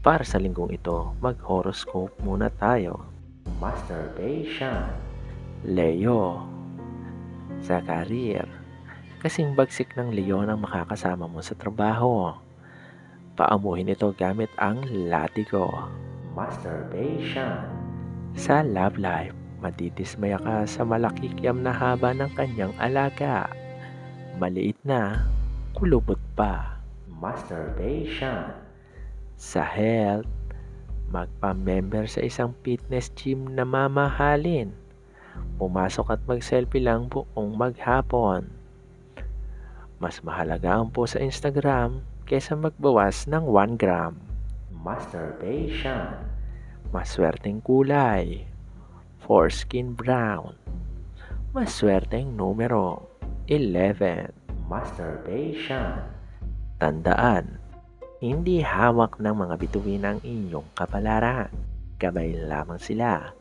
Para sa linggong ito, mag-horoscope muna tayo. Masturbation. Leo. Sa karir, kasing bagsik ng Leo ang makakasama mo sa trabaho. Paamuhin ito gamit ang latigo. Masturbation. Sa love life, madidismaya ka sa malakikyam na haba ng kanyang alaga. Maliit na, kulubot pa. Masturbation. Sa health, magpa-member sa isang fitness gym na mamahalin. Pumasok at mag-selfie lang buong maghapon. Mas mahalaga ang po sa Instagram kaysa magbawas ng 1 gram. Masturbation. Maswerteng kulay. Foreskin brown. Maswerteng numero 11. Masturbation. Tandaan, hindi hawak ng mga bituin ang inyong kapalaran. Gabay lamang sila.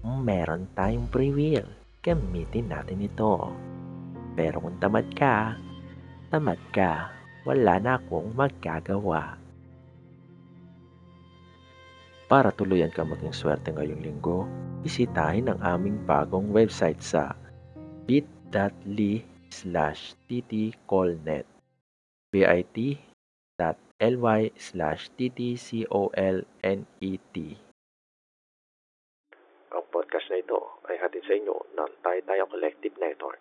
Meron tayong free will. Gamitin natin ito. Pero kung tamad ka, tamad ka. Wala na akong magagawa. Para tuluyan ka maging swerte ngayong linggo, bisitahin ang aming bagong website sa bit.ly slash ttcolnet bit.ly slash ttcolnet Ang podcast na ito ay hatid sa inyo ng Tayo Collective Network.